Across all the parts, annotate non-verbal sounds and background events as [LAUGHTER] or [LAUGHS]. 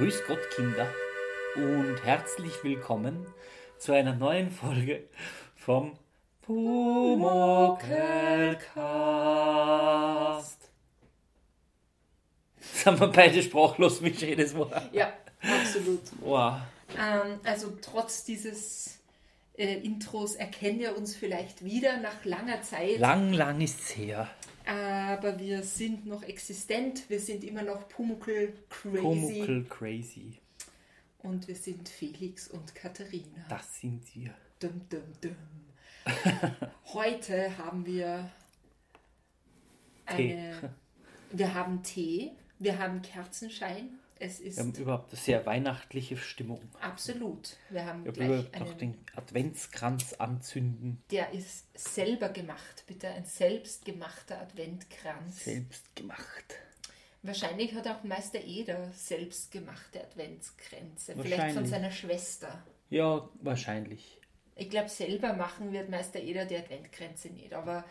Grüß Gott, Kinder, und herzlich willkommen zu einer neuen Folge vom Pumuckelcast. Sind wir beide sprachlos, schön das war. Ja, absolut. Wow. Ähm, also trotz dieses äh, Intros erkennen wir uns vielleicht wieder nach langer Zeit. Lang, lang ist's her. Aber wir sind noch existent. Wir sind immer noch Pumuckel crazy. Pumuckel crazy. Und wir sind Felix und Katharina. Das sind wir. Dum, dum, dum. [LAUGHS] Heute haben wir Tee. eine, wir haben Tee, wir haben Kerzenschein. Es ist Wir haben überhaupt eine sehr weihnachtliche Stimmung. absolut. Wir haben Wir gleich noch einen, den Adventskranz anzünden. der ist selber gemacht, bitte ein selbstgemachter Adventkranz. Selbst gemacht. Wahrscheinlich hat auch Meister Eder selbstgemachte Adventskränze, vielleicht von seiner Schwester. Ja, wahrscheinlich. Ich glaube, selber machen wird Meister Eder die Adventkränze nicht, aber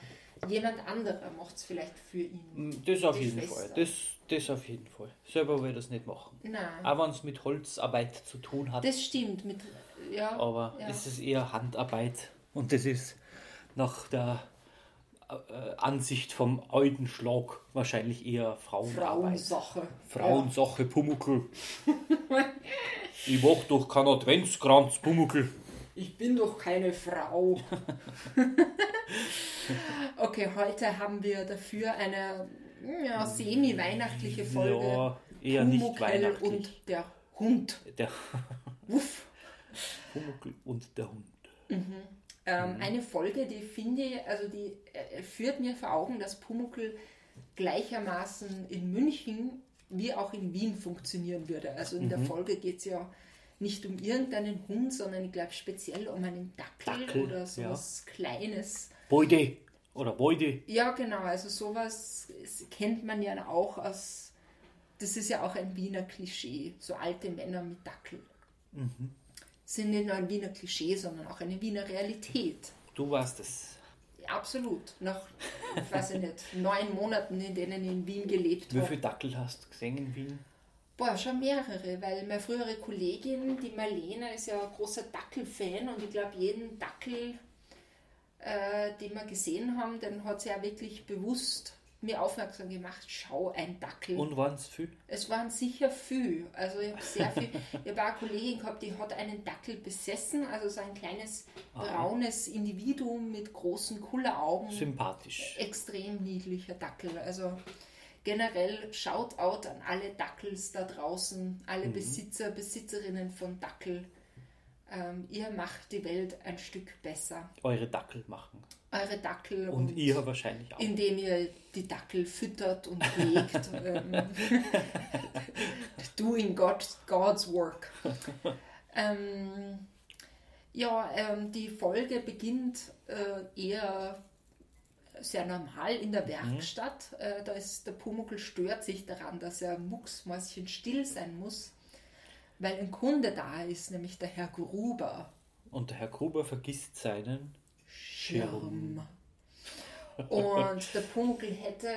jemand anderer macht es vielleicht für ihn. Das auf jeden Schwester. Fall. Das, das auf jeden Fall. Selber will ich das nicht machen. Nein, Auch wenn es mit Holzarbeit zu tun hat. das stimmt. Mit, ja, aber ja. es ist eher Handarbeit. Und das ist nach der äh, Ansicht vom alten Schlag wahrscheinlich eher Frauenarbeit. Frauensache. Frauensache, Pumuckel. [LAUGHS] ich mach doch keinen Adventskranz, Pumuckel. Ich bin doch keine Frau. [LAUGHS] [LAUGHS] okay, heute haben wir dafür eine ja, semi-weihnachtliche Folge. Ja, eher nicht Pumuckl weihnachtlich. [LAUGHS] und der Hund. Der Wuff. Pumuckel und der Hund. Ähm, Eine Folge, die finde ich, also die äh, führt mir vor Augen, dass Pumuckl gleichermaßen in München wie auch in Wien funktionieren würde. Also in der Folge geht es ja nicht um irgendeinen Hund, sondern ich glaube speziell um einen Dackel, Dackel, oder sowas Kleines. Beide. Oder Beide. Ja, genau, also sowas kennt man ja auch aus, das ist ja auch ein Wiener Klischee, so alte Männer mit Dackel. Sind nicht nur ein Wiener Klischee, sondern auch eine Wiener Realität. Du warst es. Absolut. Nach, ich weiß ich nicht, neun Monaten, in denen ich in Wien gelebt Wie habe. viele Dackel hast du gesehen in Wien? Boah, schon mehrere, weil meine frühere Kollegin, die Marlene, ist ja ein großer Dackel-Fan und ich glaube, jeden Dackel, äh, den wir gesehen haben, den hat sie ja wirklich bewusst mir aufmerksam gemacht, schau, ein Dackel. Und waren es viele? Es waren sicher viel. Also ich habe sehr viel. Ich habe eine Kollegin gehabt, die hat einen Dackel besessen, also so ein kleines braunes Individuum mit großen Kulleraugen. Sympathisch. Extrem niedlicher Dackel. Also generell Shoutout an alle Dackels da draußen, alle Besitzer, Besitzerinnen von Dackel. Ähm, ihr macht die Welt ein Stück besser. Eure Dackel machen. Eure Dackel Und ihr wahrscheinlich auch. indem ihr die Dackel füttert und pflegt. [LAUGHS] ähm, doing God, God's work. Ähm, ja, ähm, die Folge beginnt äh, eher sehr normal in der Werkstatt. Äh, da ist der Pumuckl stört sich daran, dass er mucksmäuschen still sein muss, weil ein Kunde da ist, nämlich der Herr Gruber. Und der Herr Gruber vergisst seinen Schirm. Und der Pumuckl hätte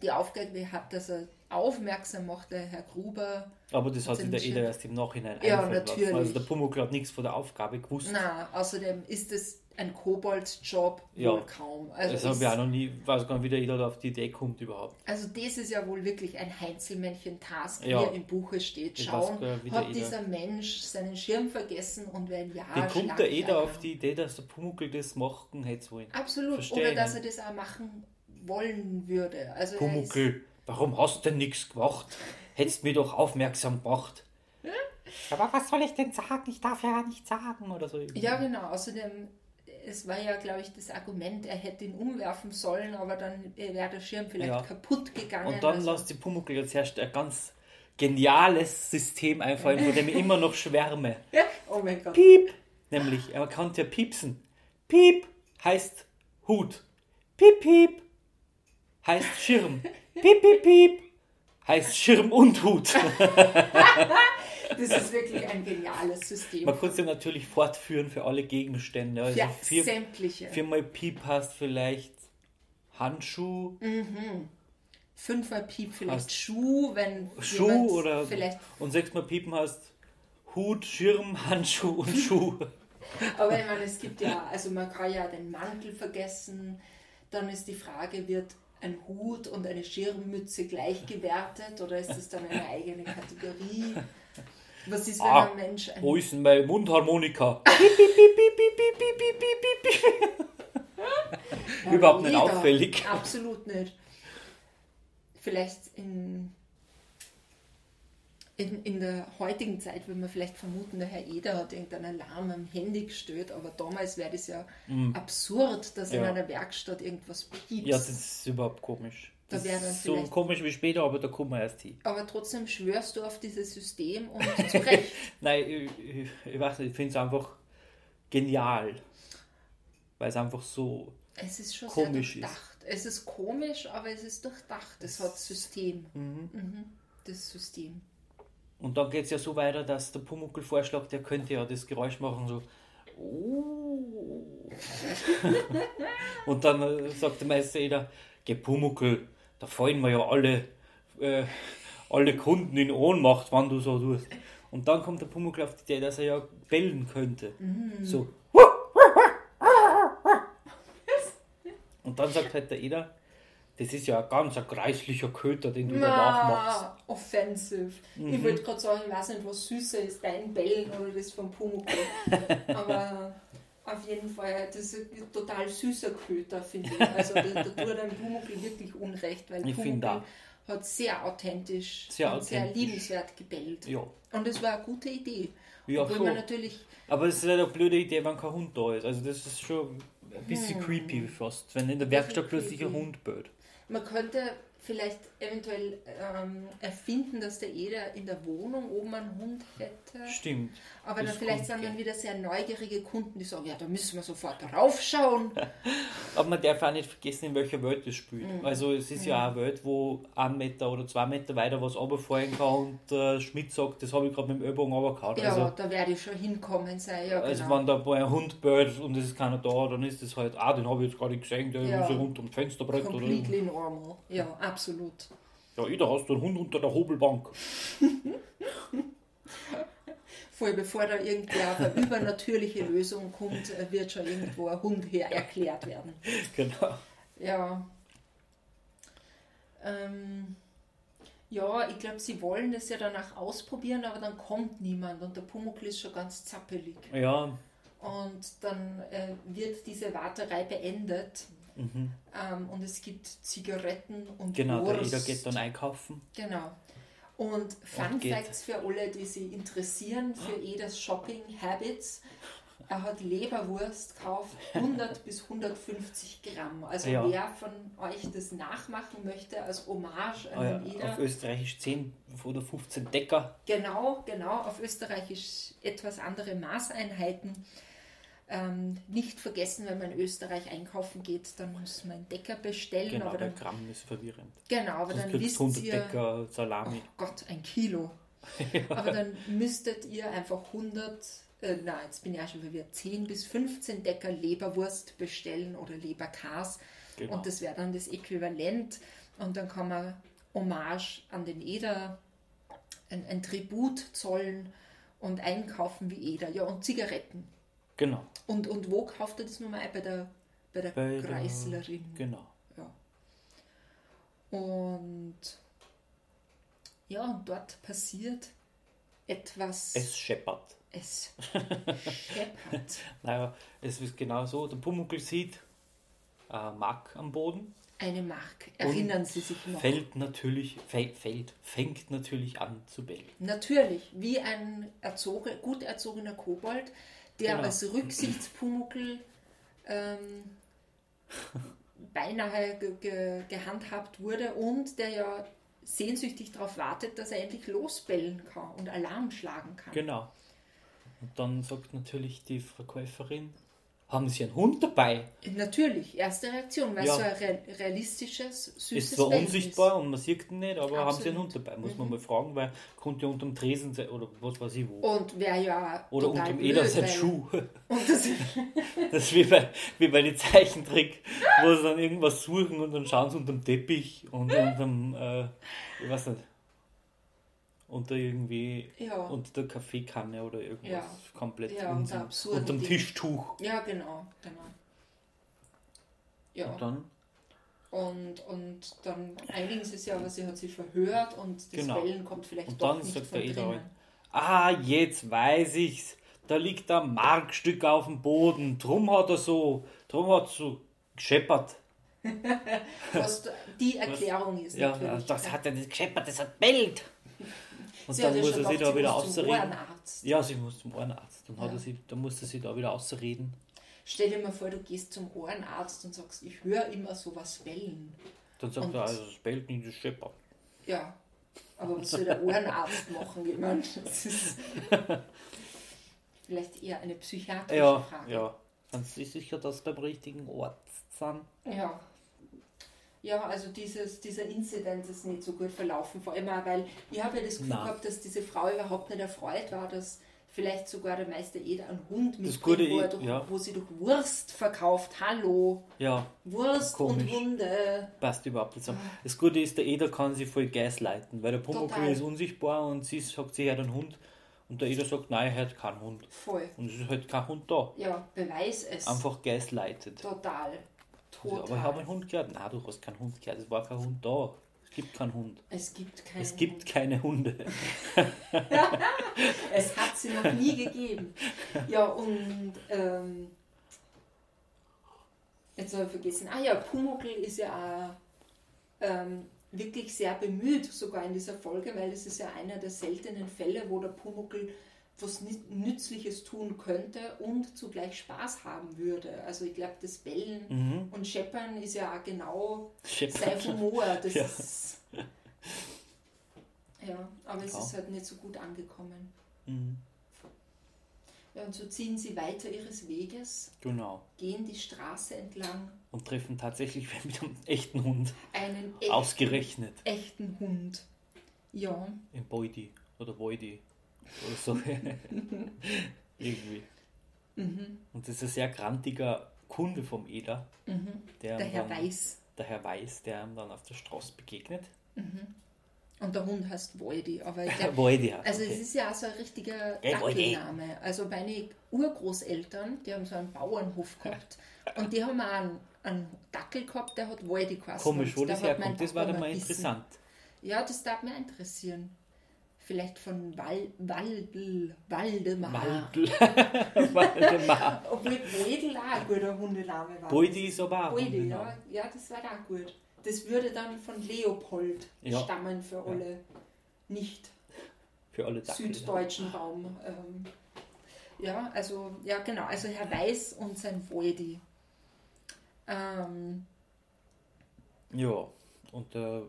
die Aufgabe gehabt, dass er aufmerksam macht, der Herr Gruber. Aber das hat sich der. Eder erst im Nachhinein Ja, lassen. natürlich. Also der Pumuckl hat nichts von der Aufgabe gewusst. Na, außerdem ist es ein Koboldsjob Ja. wohl kaum. Also das das, habe ich auch noch nie, weiß gar nicht, wie der Eder auf die Idee kommt überhaupt. also das ist ja wohl wirklich ein Heinzelmännchen-Task, Ja. wie er im Buche steht. Schauen, nicht, hat dieser Mensch seinen Schirm vergessen und wenn ja, Wie kommt der Eder auf die Idee, dass der Pumuckl das machen hätte wollen? Absolut. Versteh Oder dass er das auch machen wollen würde. Also Pumuckl, warum hast du denn nichts gemacht? Hättest mir doch aufmerksam gemacht. Aber was soll ich denn sagen? Ich darf ja nicht sagen oder so. Ist, ja, genau. Außerdem, es war ja, glaube ich, das Argument, er hätte ihn umwerfen sollen, aber dann wäre der Schirm vielleicht Ja. kaputt gegangen. Und dann also, lässt die Pumuckl jetzt erst ein ganz geniales System einfallen, von dem ich immer noch schwärme. [LAUGHS] Oh mein Gott. Piep! Nämlich, er kann ja piepsen. Piep heißt Hut. Piep, piep heißt Schirm. Piep, piep, piep heißt Schirm und Hut. [LAUGHS] Das ist wirklich ein geniales System. Man kann es ja natürlich fortführen für alle Gegenstände. Also Ja, vier, sämtliche. viermal Piep heißt vielleicht Handschuh. Fünfmal Piep, vielleicht Hast- Schuh, wenn Schuh oder vielleicht. und sechsmal piepen heißt Hut, Schirm, Handschuh und [LAUGHS] Schuh. Aber ich meine, es gibt ja, also man kann ja den Mantel vergessen. Dann ist die Frage, wird ein Hut und eine Schirmmütze gleichgewertet oder ist das dann eine eigene Kategorie? Was ist, wenn ah, ein Mensch. Ein wo ist denn meine Mundharmonika? Überhaupt nicht auffällig. Absolut nicht. Vielleicht in in, in der heutigen Zeit würde man vielleicht vermuten, der Herr Eder hat irgendeinen Alarm am Handy gestellt, aber damals wäre das ja absurd, dass in Mhm. Ja. einer Werkstatt irgendwas piepst. Ja, das ist überhaupt komisch. Da Das ist so komisch wie später, aber da kommen wir erst hin. aber trotzdem schwörst du auf dieses System und zu Recht. [LAUGHS] Nein, ich, ich, weiß nicht, ich finde es einfach genial. Weil es einfach so. Es ist schon Komisch sehr ist. durchdacht. Es ist komisch, aber es ist durchdacht. Es hat System. Mhm. Das System. Und dann geht es ja so weiter, dass der Pumuckl vorschlägt, der könnte ja das Geräusch machen, so. "Oh." [LAUGHS] Und dann äh, sagt der Meister jeder, geh Pumuckl, da fallen mir ja alle, äh, alle Kunden in Ohnmacht, wenn du so tust. Und dann kommt der Pumuckl auf die Idee, dass er ja bellen könnte. So. Und dann sagt halt der Eder, das ist ja ein ganz ein greislicher Köter, den du da nachmachst. Na, offensive. Mhm. Ich wollte gerade sagen, ich weiß nicht, was süßer ist, dein Bellen oder das vom Pumuckl. [LAUGHS] Aber auf jeden Fall, das ist ein total süßer Köter, finde ich. Also da, da tut ein Pumuckl wirklich Unrecht, weil Ich Pumuckl hat sehr authentisch Sehr und sehr authentisch. liebenswert gebellt. Ja. Und es war eine gute Idee. Ja, Obwohl schon. man natürlich, Aber es ist halt eine blöde Idee, wenn kein Hund da ist. Also das ist schon ein bisschen creepy fast, wenn in der Werkstatt plötzlich ein. Hund bellt. Man könnte vielleicht eventuell ähm, erfinden, dass der Eder in der Wohnung oben einen Hund hätte. Stimmt. Aber dann Das vielleicht sind dann wieder sehr neugierige Kunden, die sagen, ja, da müssen wir sofort raufschauen. [LAUGHS] Aber man darf auch nicht vergessen, in welcher Welt es spielt. Mhm. Also es ist ja auch eine Welt, wo ein Meter oder zwei Meter weiter was runterfallen kann und äh, Schmidt sagt, das habe ich gerade mit dem Ellbogen runtergehauen. Ja, Also, da werde ich schon hinkommen sein. Ja, also genau. wenn da ein Hund bellt und es ist keiner da, dann ist das halt, ah, den habe ich jetzt gerade gesehen, der Ja. ist ja unter dem Fensterbrett oder Completely normal. Ja, absolut. Ja, da hast du einen Hund unter der Hobelbank. [LAUGHS] Voll bevor da irgendwer auf eine übernatürliche Lösung kommt, äh, wird schon irgendwo ein Hund her erklärt werden. [LAUGHS] genau. Ja. Ähm, ja, ich glaube, sie wollen das ja danach ausprobieren, aber dann kommt niemand und der Pumuckl ist schon ganz zappelig. Ja, Und dann äh, wird diese Warterei beendet ähm, und es gibt Zigaretten und Mhm. genau, der Wurst. Eder geht dann einkaufen. Genau. Und Fun Und. Facts für alle, die sich interessieren für Eders Shopping Habits. Er hat Leberwurst gekauft, 100 [LAUGHS] bis 150 Gramm. Also Ja. wer von euch das nachmachen möchte als Hommage an Ah ja, den auf Eder, Österreichisch 10 oder 15 Decker. genau, genau, auf Österreichisch etwas andere Maßeinheiten. Ähm, nicht vergessen, wenn man in Österreich einkaufen geht, dann muss man einen Decker bestellen. Genau, aber der dann, Gramm ist verwirrend. genau, aber Sonst dann wisst du 100 ihr... Decker Salami. Oh Gott, ein Kilo. [LAUGHS] Aber dann müsstet ihr einfach 100, äh, nein, jetzt bin ich auch schon verwirrt, 10 bis 15 Decker Leberwurst bestellen oder Leberkas. Genau. Und das wäre dann das Äquivalent. Und dann kann man Hommage an den Eder, ein, ein Tribut zollen und einkaufen wie Eder. Ja, und Zigaretten. Genau. Und, und wo kauft er das nochmal ein? Bei der, bei der Bei der- Kreislerin. Genau. Ja. Und ja, und dort passiert etwas. Es scheppert. es [LAUGHS] scheppert. Naja, es ist genau so. Der Pumuckl sieht äh, Mack am Boden. Eine Mark. Erinnern Sie sich noch? Fällt natürlich, fä- fällt, fängt natürlich an zu bellen. Natürlich, wie ein erzoge, gut erzogener Kobold, der Genau. als Rücksichtspumuckel ähm, [LAUGHS] beinahe ge ge gehandhabt wurde und der ja sehnsüchtig darauf wartet, dass er endlich losbellen kann und Alarm schlagen kann. Genau. Und dann sagt natürlich die Verkäuferin, haben Sie einen Hund dabei? Natürlich, erste Reaktion, weil Ja. so ein real- realistisches, süßes Ist zwar Welpen unsichtbar und man sieht ihn nicht, aber haben Sie einen Absolut. Hund dabei? Muss man mal fragen, weil konnte ja unterm Tresen sein oder was weiß ich wo. Und wäre ja Oder unterm Eder sein Schuh. [LAUGHS] Und das, [LAUGHS] Das ist wie bei, wie bei den Zeichentrick, wo sie dann irgendwas suchen und dann schauen sie unterm Teppich und [LAUGHS] unterm, äh, ich weiß nicht, unter irgendwie, Ja. unter der Kaffeekanne oder irgendwas Ja. komplett Ja, unter Unterm Dingen. Tischtuch. ja, genau, genau. Ja. Und dann, Und, und dann einigen sie sich aber, sie hat sich verhört und das Genau. Bellen kommt vielleicht Und doch dann nicht sagt von der drinnen. halt, ah, jetzt weiß ich's, da liegt ein Markstück auf dem Boden, drum hat er so, drum hat er so gescheppert. [LAUGHS] Was die Erklärung ist Ja, natürlich. das hat er nicht gescheppert, das hat bellt. Und Sie dann ja muss schon sich gedacht, da sie wieder. Ohrenarzt. Ja, sie muss zum Ohrenarzt. Dann, Ja. sie, dann musste sie da wieder ausreden. Stell dir mal vor, du gehst zum Ohrenarzt und sagst, ich höre immer sowas bellen. Dann sagt Und- er, also es bellt nicht, das scheppert. Ja, aber was soll der Ohrenarzt machen? Ich meine, das ist [LAUGHS] vielleicht eher eine psychiatrische Ja, Frage. ja. Sind Sie sicher, dass Sie beim richtigen Ort sind? Ja. Ja, also dieses, dieser Incident ist nicht so gut verlaufen, vor allem auch, weil ich habe ja das Gefühl Nein. gehabt, dass diese Frau überhaupt nicht erfreut war, dass vielleicht sogar der Meister Eder einen Hund mitbringt, wo, ist- durch, ja. wo sie durch Wurst verkauft. Hallo, Ja, Wurst und Komisch. Hunde. passt überhaupt nicht zusammen. Das Gute ist, der Eder kann sie voll gaslighten, weil der Pumuckl ist unsichtbar und sie sagt, sie hört einen Hund. Und der Eder sagt, nein, er hört keinen Hund. Voll. Und es ist halt kein Hund da. Ja, beweis es. Einfach gaslightet. Total. Total. Aber ich habe einen Hund gehört. Nein, du hast keinen Hund gehört. Es war kein Hund da. Es gibt keinen Hund. es gibt keinen Es gibt keine Hunde. [LAUGHS] Es hat sie noch nie gegeben. Ja, und ähm, jetzt habe ich vergessen. Ah ja, Pumuckl ist ja auch ähm, wirklich sehr bemüht, sogar in dieser Folge, weil es ist ja einer der seltenen Fälle, wo der Pumuckl was Nü- Nützliches tun könnte und zugleich Spaß haben würde. Also ich glaube, das Bellen Mhm. und Scheppern ist ja auch genau sein Scheppert. Humor. Das Ja. ist, ja, aber es Ja. ist halt nicht so gut angekommen. Mhm. Ja, und so ziehen sie weiter ihres Weges, Genau. gehen die Straße entlang, Und treffen tatsächlich [LAUGHS] mit einem echten Hund. einen echt, Ausgerechnet. echten Hund. Ja, In Boidi oder Boidi. Oder so. [LAUGHS] Irgendwie. mhm, Und das ist ein sehr grantiger Kunde vom Eder. mhm. Der, der Herr dann, Weiß. Der Herr Weiß, der ihm dann auf der Straße begegnet. Und der Hund heißt Waldi. Aber ich [LAUGHS] glaub, Boidi hat. also es okay. ist ja auch so ein richtiger Waldi. Dackelname. Also meine Urgroßeltern, die haben so einen Bauernhof gehabt. Und die haben auch einen, einen Dackel gehabt, der hat Waldi geheißen. Komisch, wo das herkommt. Das war dann mal interessant. Ja, das darf mich interessieren. Vielleicht von Wal Waldl, Waldemar. Waldl. [LAUGHS] Waldemar. [LAUGHS] Obwohl Boidel auch ein guter Hundename war. Boidi ist aber auch. Hundename. ja. ja, das war auch gut. Das würde dann von Leopold Ja. stammen für alle nicht Für alle Dackel. süddeutschen Raum. Ähm, ja, also, ja, genau. Also Herr Weiß und sein Boidi. Ähm, Ja, und der Waldi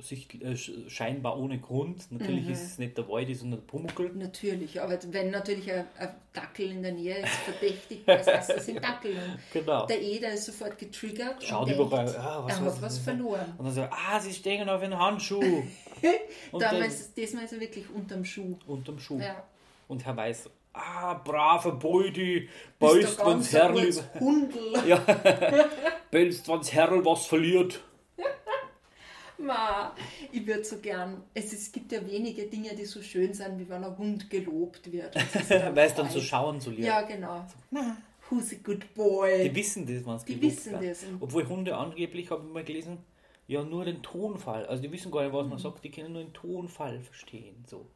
sich äh, sch- scheinbar ohne Grund. Natürlich Mhm. ist es nicht der Waldi, sondern der Pumuckl. natürlich, aber wenn natürlich ein, ein Dackel in der Nähe ist, verdächtigt, [LAUGHS] das heißt, das sind Dackel. Genau. der Eder ist sofort getriggert. Schaut und überall, denkt, ah, was er was hat was verloren. Und dann sagt er, ah, sie stehen auf einen Handschuh. [LAUGHS] Und dann, Damals, diesmal ist er wirklich unterm Schuh. unterm Schuh. Ja. Und Herr Weiß, ah, braver Beudi, beißt, wenn's Herrl, Hundel. [LAUGHS] ja, beißt, wenn's Herrl was verliert. Ma, ich würde so gern. Es, ist- es gibt ja wenige Dinge, die so schön sind, wie wenn ein Hund gelobt wird. [LAUGHS] Weil es dann so schauen soll. Ja, genau. Who's a good boy? Die wissen das, wenn es Die gelobt wissen wird. das. Obwohl Hunde angeblich, habe ich mal gelesen, ja nur den Tonfall. Also die wissen gar nicht, was Mhm. man sagt, die können nur den Tonfall verstehen. So.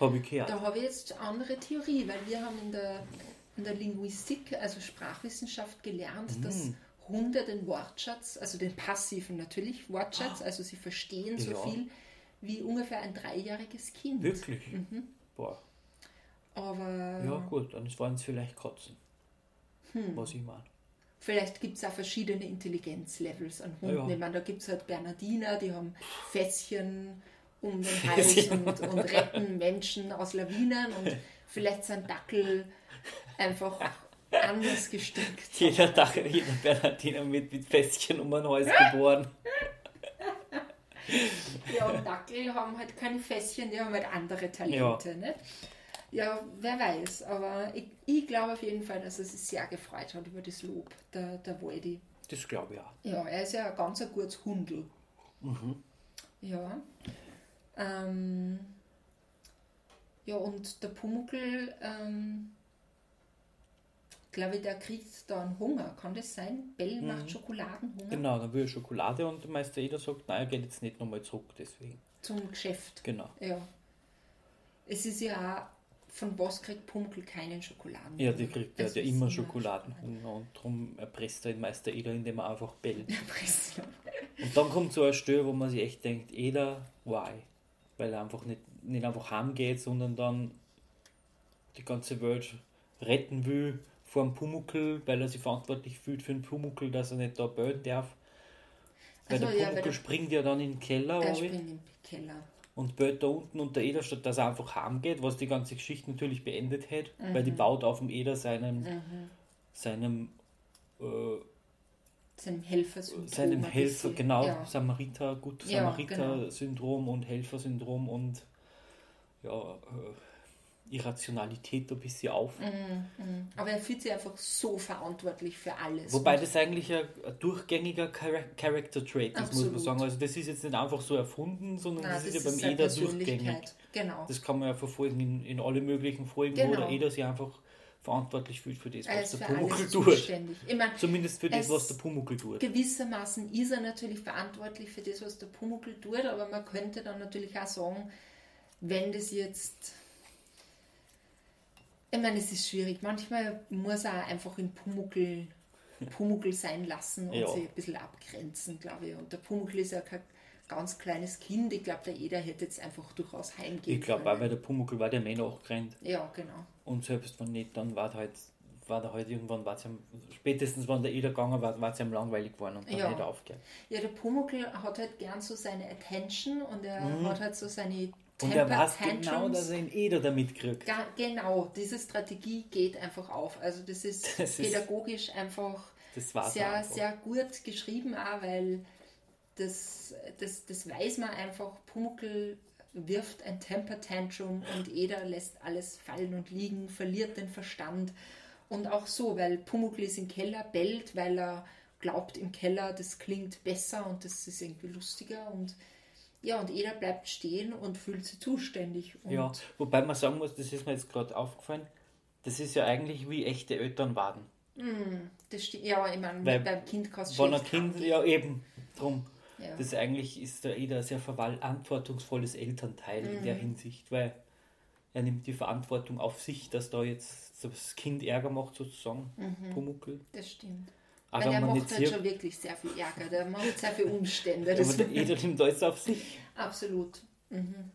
Habe ich gehört. Hm. Da habe ich jetzt eine andere Theorie, weil wir haben in der, in der Linguistik, also Sprachwissenschaft, gelernt, Mhm. dass Hunde den Wortschatz, also den passiven natürlich Wortschatz, also sie verstehen so Ah. Ja. viel wie ungefähr ein dreijähriges Kind. Wirklich? Mhm. Boah. Aber Ja gut, dann waren es vielleicht Katzen. Hm. Was ich meine. vielleicht gibt es auch verschiedene Intelligenzlevels an Hunden. Ja. Ich meine, da gibt es halt Bernardiner, die haben Fässchen um den [LAUGHS] Hals und, und retten Menschen aus Lawinen und Vielleicht sind Dackel einfach anders gestrickt. [LAUGHS] Jeder Dackel, jeder Bernardiner mit, mit Fässchen um ein Hals geboren. [LAUGHS] Ja, und Dackel haben halt keine Fässchen, die haben halt andere Talente. Ja, nicht? ja wer weiß. Aber ich, ich glaube auf jeden Fall, dass er sich sehr gefreut hat über das Lob, der, der Waldi. Das glaube ich auch. Ja, er ist ja ein ganz ein gutes Hundel. Mhm. Ja. Ähm, ja, und der Pumuckl, ähm, glaube ich, der kriegt da einen Hunger. Kann das sein? Bell mhm. macht Schokoladenhunger? Genau, dann will er Schokolade und Meister Eder sagt, nein, er geht jetzt nicht nochmal zurück, deswegen. Zum Geschäft. Genau. Ja. Es ist ja auch, von was kriegt Pumuckl keinen Schokoladen? Ja, die kriegt ja, der immer Schokoladenhunger und darum erpresst er den Meister Eder, indem er einfach bellt. [LAUGHS] Erpresst. Und dann kommt so eine Stelle, wo man sich echt denkt, Eder, why? Weil er einfach nicht, nicht einfach heimgeht, sondern dann die ganze Welt retten will vor dem Pumuckl, weil er sich verantwortlich fühlt für den Pumuckl, dass er nicht da bellen darf. Weil also, der Pumuckl ja, der springt ja dann in den Keller. Der springt in den Keller. Und bellt da unten unter Eder, statt dass er einfach heimgeht, was die ganze Geschichte natürlich beendet hätte, mhm. weil die baut auf dem Eder seinem, mhm. seinem äh, seinem Helfersyndrom. Seinem Helfer, genau, ja. Samariter, gut, Samariter-Syndrom genau. und Helfersyndrom und ja, äh, Irrationalität ein bisschen auf. Mhm, mh. Aber er fühlt sich einfach so verantwortlich für alles. Wobei das eigentlich ein, ein durchgängiger Character Trait ist, muss man sagen. Also das ist jetzt nicht einfach so erfunden, sondern Nein, das, das, ist ja beim Eder durchgängig. Genau. Das kann man ja verfolgen in, in alle möglichen Folgen, genau. wo der Eder sich einfach verantwortlich fühlt für das, was der Pumuckl tut. Ich mein, Zumindest für das, was der Pumuckl tut. Gewissermaßen ist er natürlich verantwortlich für das, was der Pumuckl tut, aber man könnte dann natürlich auch sagen, wenn das jetzt. Ich meine, es ist schwierig. Manchmal muss er einfach in Pumuckl, Pumuckl sein lassen und ja. sich ein bisschen abgrenzen, glaube ich. Und der Pumuckl ist ja kein ganz kleines Kind. Ich glaube, der jeder hätte jetzt einfach durchaus heimgehen Ich glaube auch, weil der Pumuckl war der Männer auch gerannt. Ja, genau. Und selbst wenn nicht, dann war halt war da halt irgendwann, war's ihm, spätestens wenn der Eder gegangen war, war es ihm langweilig geworden und dann ja. er aufgehört. Ja, der Pumuckl hat halt gern so seine Attention und er mhm. hat halt so seine und er weiß genau, dass er ihn Eder damit kriegt. Ga, genau, diese Strategie geht einfach auf. Also das ist [LAUGHS] das pädagogisch ist, einfach sehr, einfach. sehr gut geschrieben auch, weil das, das, das weiß man einfach. Pumuckl wirft ein Temper Tantrum und Eder lässt alles fallen und liegen, verliert den Verstand. Und auch so, weil Pumuckl ist im Keller, bellt, weil er glaubt im Keller, das klingt besser und das ist irgendwie lustiger und ja, und Eder bleibt stehen und fühlt sich zuständig. ja, wobei man sagen muss, das ist mir jetzt gerade aufgefallen, das ist ja eigentlich wie echte Eltern warten. Mm, das stimmt, ja, ich meine, beim Kind kannst du Wenn ein Kind, ja eben, drum. Ja. Das eigentlich ist der Eder ein sehr verantwortungsvolles Elternteil mhm. in der mhm. Hinsicht, weil er nimmt die Verantwortung auf sich, dass da jetzt das Kind Ärger macht, sozusagen, mhm. Pumuckl. Das stimmt. Aber Weil er macht halt schon wirklich sehr viel Ärger, der macht sehr viel Umstände. [LAUGHS] Aber der Eder nimmt alles auf sich. Absolut. Mhm.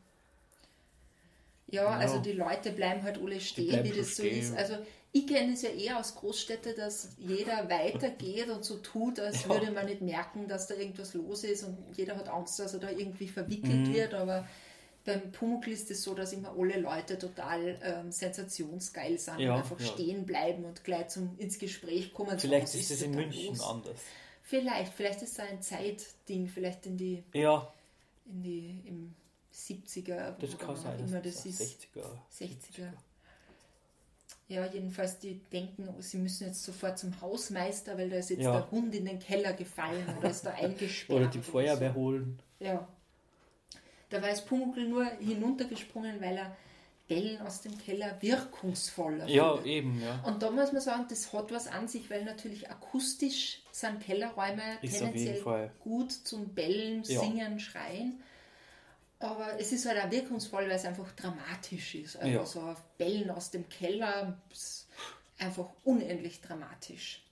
Ja, ja, also die Leute bleiben halt alle stehen, wie das so stehen. ist. Also ich kenne es ja eher aus Großstädten, dass jeder weitergeht und so tut, als ja. würde man nicht merken, dass da irgendwas los ist und jeder hat Angst, dass er da irgendwie verwickelt mhm. wird. Aber beim Pumuckl ist es so, dass immer alle Leute total ähm, sensationsgeil sind ja, und einfach ja. stehen bleiben und gleich zum, ins Gespräch kommen. Vielleicht ist es in München los? anders. Vielleicht, vielleicht ist es ein Zeitding, vielleicht in die, ja. in die im 70er, das kann sein, immer das, das ist 60er. 60er. Ja, jedenfalls, die denken, sie müssen jetzt sofort zum Hausmeister, weil da ist jetzt ja. der Hund in den Keller gefallen oder ist da [LAUGHS] eingesperrt. oder die Feuerwehr so. holen. Ja. Da war es Pumuckl nur hinuntergesprungen, weil er Bellen aus dem Keller wirkungsvoller Ja, findet. eben, ja. Und da muss man sagen, das hat was an sich, weil natürlich akustisch sind Kellerräume ist tendenziell gut zum Bellen, Singen, ja. Schreien. Aber es ist halt auch wirkungsvoll, weil es einfach dramatisch ist. Also ja. so Bellen aus dem Keller, einfach unendlich dramatisch.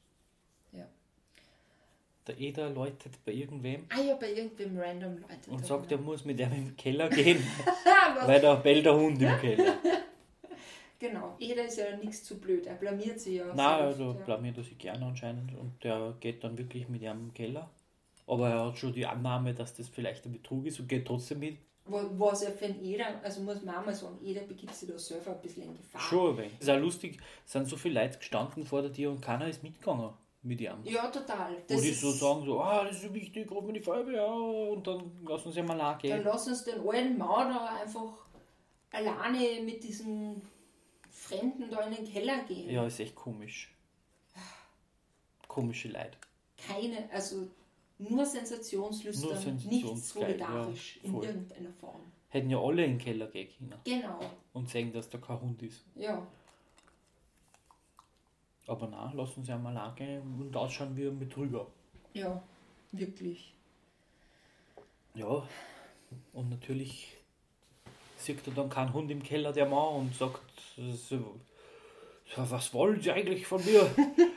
Der Eder läutet bei irgendwem. Ah ja, bei irgendwem random läutet. Und sagt, er muss mit ihm im Keller gehen, [LAUGHS] weil da bellt der Hund im Keller. [LAUGHS] Genau, Eder ist ja nichts zu blöd, er blamiert sich ja. Nein, also ja. blamiert er sich gerne anscheinend und der geht dann wirklich mit ihm im Keller. Aber er hat schon die Annahme, dass das vielleicht ein Betrug ist und geht trotzdem mit. Wa- Was ja für jeder, also muss man auch mal sagen, jeder begibt sich da selber ein bisschen in Gefahr. Schon ein wenig. Das ist auch lustig, es sind so viele Leute gestanden vor der Tür und keiner ist mitgegangen mit ihm. Ja, total. Wo Das die ist, so sagen, so, ah, das ist so wichtig, rufen wir die Feuerwehr und dann lassen sie mal dann angehen. lass uns den alten da einfach alleine mit diesem Fremden da in den Keller gehen. Ja, ist echt komisch. Komische Leute. Keine, also nur sensationslüstern, Nur nicht solidarisch ja, in irgendeiner Form. Hätten ja alle in den Keller gehen können Genau, und sehen, dass da kein Hund ist. ja. Aber na, lassen sie einmal angehen und ausschauen wie ein Betrüger. Ja, wirklich. Ja, und natürlich sieht er dann keinen Hund im Keller, der Mann, und sagt, so, was wollen Sie eigentlich von mir?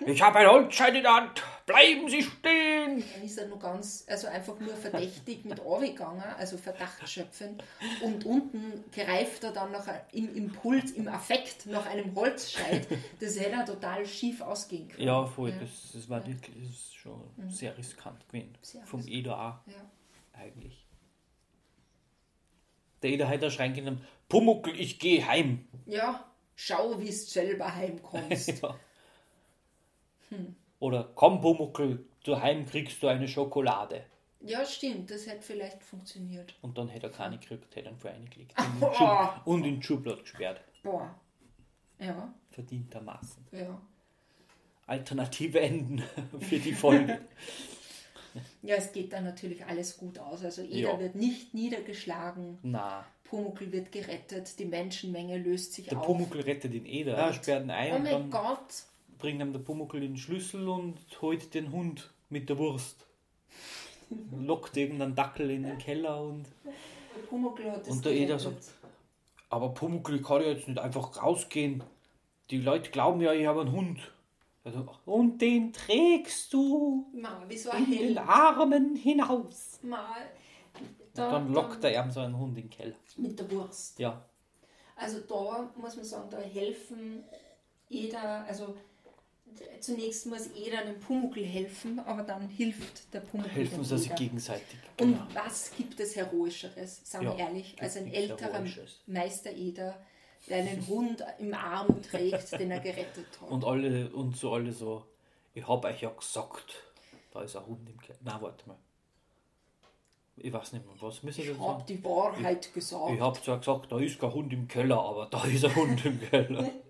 Ich habe ein Holzscheit in der Hand, bleiben Sie stehen! Dann ist er nur ganz, also einfach nur verdächtig mit runtergegangen, also Verdacht schöpfend. Und unten greift er dann ein- im Impuls, im Affekt nach einem Holzscheit. Das hätte er total schief ausgehen können. Ja, voll, Ja. Mhm. Das, das war wirklich das ist schon sehr riskant gewesen. Sehr Vom riskant. Eder auch, Ja. eigentlich. Der Eder hat da schreien können, Pumuckel, ich gehe heim. ja, schau, wie du selber heimkommst. [LAUGHS] Ja. Oder komm, Pumuckel, daheim kriegst du eine Schokolade. ja, stimmt, das hätte vielleicht funktioniert. Und dann hätte er keine gekriegt, hätte ihn vor reingelegt. [LAUGHS] Oh. Und in den Schublad gesperrt. Boah. Ja, Verdientermaßen. ja. Alternative Enden [LAUGHS] für die Folge. Ja, es geht dann natürlich alles gut aus. Also Eder Ja. wird nicht niedergeschlagen, Na, Pumuckl wird gerettet, die Menschenmenge löst sich der auf. Pumuckel rettet den Eder. Ja, sperrt ihn ein Oh und mein dann Gott, bringt ihm der Pumuckel den Schlüssel und holt den Hund mit der Wurst. Lockt irgendeinen Dackel in den Keller und. der Pumuckl hat das Und der Eder gerettet. Aber Pumuckl kann ja jetzt nicht einfach rausgehen. Die Leute glauben ja, ich habe einen Hund. Also, und den trägst du Ma, wie so ein in den. Armen hinaus. Ma, da, Dann lockt er ihm so einen Hund in den Keller. mit der Wurst. Ja, Also da muss man sagen, da helfen jeder, also zunächst muss jeder dem Pumuckl helfen, aber dann hilft der Pumuckl helfen sie sich gegenseitig. Und Genau. was gibt es Heroischeres, sagen wir Ja, ehrlich, als ein älterer. Meister Eder, der einen Hund im Arm trägt, den er gerettet hat. Und alle und so alle so, ich hab euch ja gesagt, da ist ein Hund im Keller. Na, warte mal. Ich weiß nicht mehr, was müssen wir ich habe sagen? die Wahrheit gesagt. Ich hab zwar gesagt, da ist kein Hund im Keller, aber da ist ein Hund im Keller. [LAUGHS]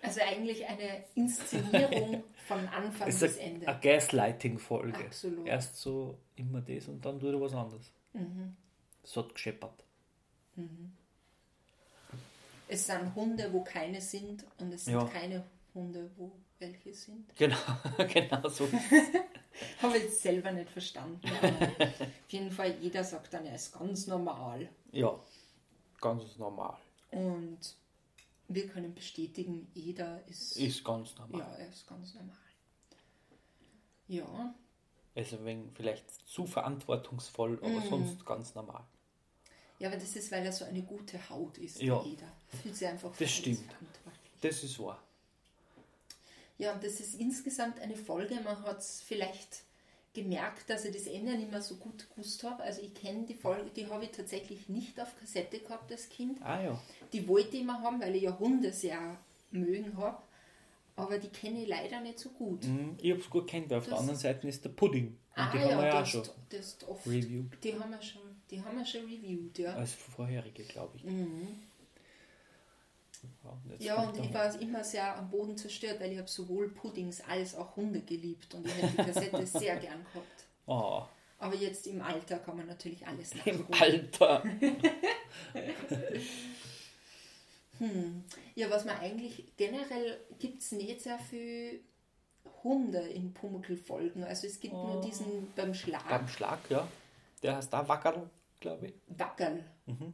Also eigentlich eine Inszenierung von Anfang bis Ende. eine, Gaslighting-Folge. Absolut. Erst so immer das und dann tut er was anderes. Mhm. Es hat gescheppert. Es sind Hunde, wo keine sind und es sind Ja. keine Hunde, wo welche sind. [LAUGHS] Genau, [LAUGHS] genau so. [LAUGHS] Habe ich jetzt selber nicht verstanden. Auf jeden Fall, jeder sagt dann, er ist ganz normal. Ja, ganz normal. Und wir können bestätigen, jeder ist, Ist ganz normal. ja, er ist ganz normal. Ja, Also wenn vielleicht zu verantwortungsvoll, aber Mhm. sonst ganz normal. ja, aber das ist, weil er so eine gute Haut ist, Ja. der jeder. Fühlt sich einfach Das stimmt. Das ist wahr. Ja, und das ist insgesamt eine Folge. Man hat es vielleicht gemerkt, dass ich das Ende nicht mehr so gut gewusst habe. Also ich kenne die Folge, die habe ich tatsächlich nicht auf Kassette gehabt als Kind. Ah ja. Die wollte ich immer haben, weil ich ja Hunde sehr mögen habe. Aber die kenne ich leider nicht so gut. Mhm, Ich hab's gut kennt, weil auf der Das- anderen Seite ist der Pudding. Und Ah die ja, haben wir ja auch schon das ist oft. reviewed. Die haben wir schon, die haben wir schon reviewed, ja. Als vorherige, glaube ich. Und jetzt. Ja, und ich war immer sehr am Boden zerstört, weil ich habe sowohl Puddings als auch Hunde geliebt und ich hätte die Kassette [LAUGHS] sehr gern gehabt. Oh, Aber jetzt im Alter kann man natürlich alles im nachholen. Alter. [LAUGHS] [LAUGHS] Ja, was man eigentlich generell gibt es nicht sehr viel Hunde in Pumuckl-Folgen. Also es gibt nur diesen beim Schlag Beim Schlag, ja. Der heißt da Wackerl, glaube ich. Wackerl. Mhm.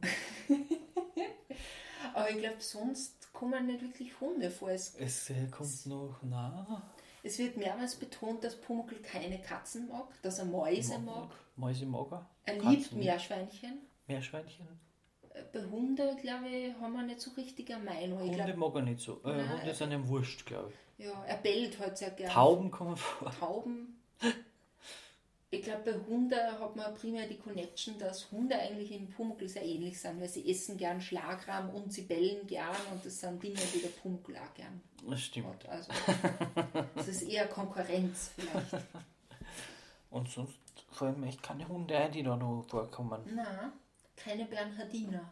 Aber ich glaube, sonst kommen nicht wirklich Hunde vor. Es, Es äh, kommt noch na. es wird mehrmals betont, dass Pumuckl keine Katzen mag, dass er Mäuse mag. Mäuse mag er. Er Katzen liebt. Meerschweinchen. Meerschweinchen. Äh, Bei Hunden, glaube ich, haben wir nicht so richtig eine Meinung. Hunde glaub, mag er nicht so. Äh, Nein. Hunde sind ihm wurscht, glaube ich. ja, er bellt halt sehr gerne. Tauben kommen vor. Tauben. [LAUGHS] Ich glaube, bei Hunden hat man primär die Connection, dass Hunde eigentlich im Pumuckl sehr ähnlich sind, weil sie essen gern Schlagrahm und sie bellen gern und das sind Dinge, die der Pumuckl auch gern Das stimmt. hat. Also, das ist eher Konkurrenz vielleicht. [LAUGHS] Und sonst fallen mir echt keine Hunde ein, die da noch vorkommen. Na, keine Bernhardiner.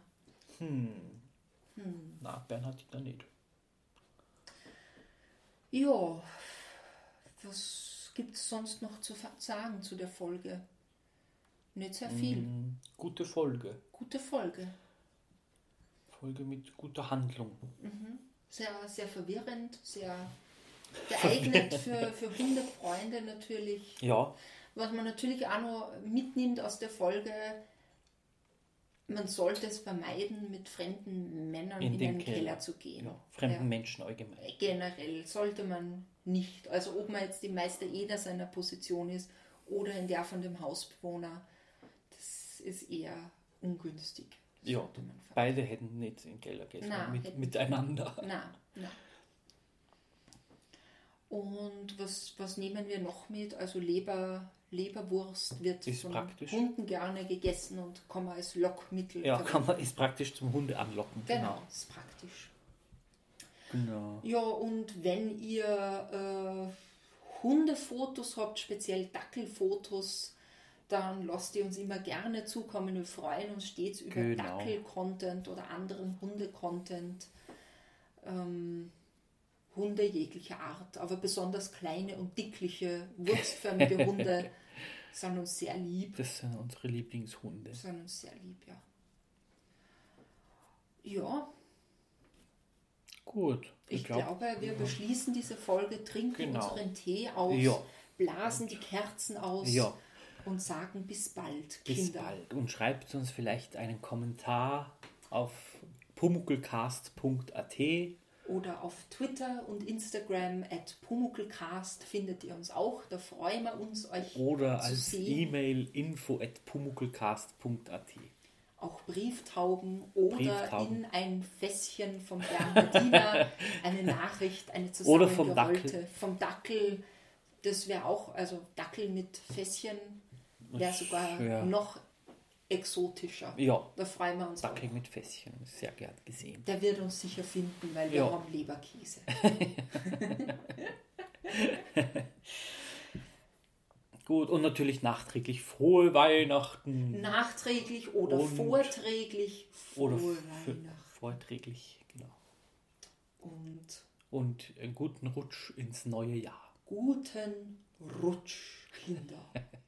Na, Bernhardiner nicht. Ja, was gibt es sonst noch zu sagen zu der Folge? Nicht sehr viel. Mm, Gute Folge. Gute Folge. Folge mit guter Handlung. Sehr, sehr verwirrend, sehr [LAUGHS] geeignet für, für Hundefreunde natürlich. Ja, Was man natürlich auch noch mitnimmt aus der Folge, man sollte es vermeiden, mit fremden Männern In in, den Keller. Keller, zu gehen. ja. fremden Ja. Menschen allgemein. Generell sollte man nicht. Also ob man jetzt im Meister Eder seiner Position ist oder in der von dem Hausbewohner, das ist eher ungünstig. Ja, man vermeiden. beide hätten nicht in den Keller gehen Nein, sollen, mit, miteinander. [LAUGHS] Na, na. Und was, was nehmen wir noch mit? Also Leber, Leberwurst wird Ist von praktisch. Hunden gerne gegessen und kann man als Lockmittel Ja, kann man, ist praktisch zum Hunde anlocken. Genau, ist praktisch. Genau. Ja, und wenn ihr äh, Hundefotos habt, speziell Dackelfotos, dann lasst ihr uns immer gerne zukommen. Wir freuen uns stets über Genau. Dackel-Content oder anderen Hunde-Content. Ähm, Hunde jeglicher Art, aber besonders kleine und dickliche, wurstförmige [LAUGHS] Hunde sind uns sehr lieb. Das sind unsere Lieblingshunde. Sind uns sehr lieb, ja. Ja, Gut. Ich glaub, glaube, wir beschließen diese Folge, trinken Genau. unseren Tee aus, Ja. blasen die Kerzen aus Ja. und sagen bis bald, bis Kinder. bald. Und schreibt uns vielleicht einen Kommentar auf pumuckelcast.at Oder auf Twitter und Instagram at Pumuckelcast findet ihr uns auch. Da freuen wir uns, euch oder zu als sehen. E-Mail info at pumuckelcast.at. Auch Brieftauben oder Brieftauben. in ein Fässchen vom Bernhardiner [LAUGHS] eine Nachricht, eine Oder vom. Dackel. Vom Dackel, das wäre auch, also Dackel mit Fässchen wäre sogar Ja. noch exotischer. Ja, Da freuen wir uns Dackel mit Fässchen, sehr gern gesehen. Der wird uns sicher finden, weil wir Ja. haben Leberkäse. [LAUGHS] Gut, und natürlich nachträglich frohe Weihnachten. Nachträglich oder vorträglich Oder frohe f- Weihnachten. vorträglich, genau. Und Und einen guten Rutsch ins neue Jahr. guten Rutsch, Kinder. [LAUGHS]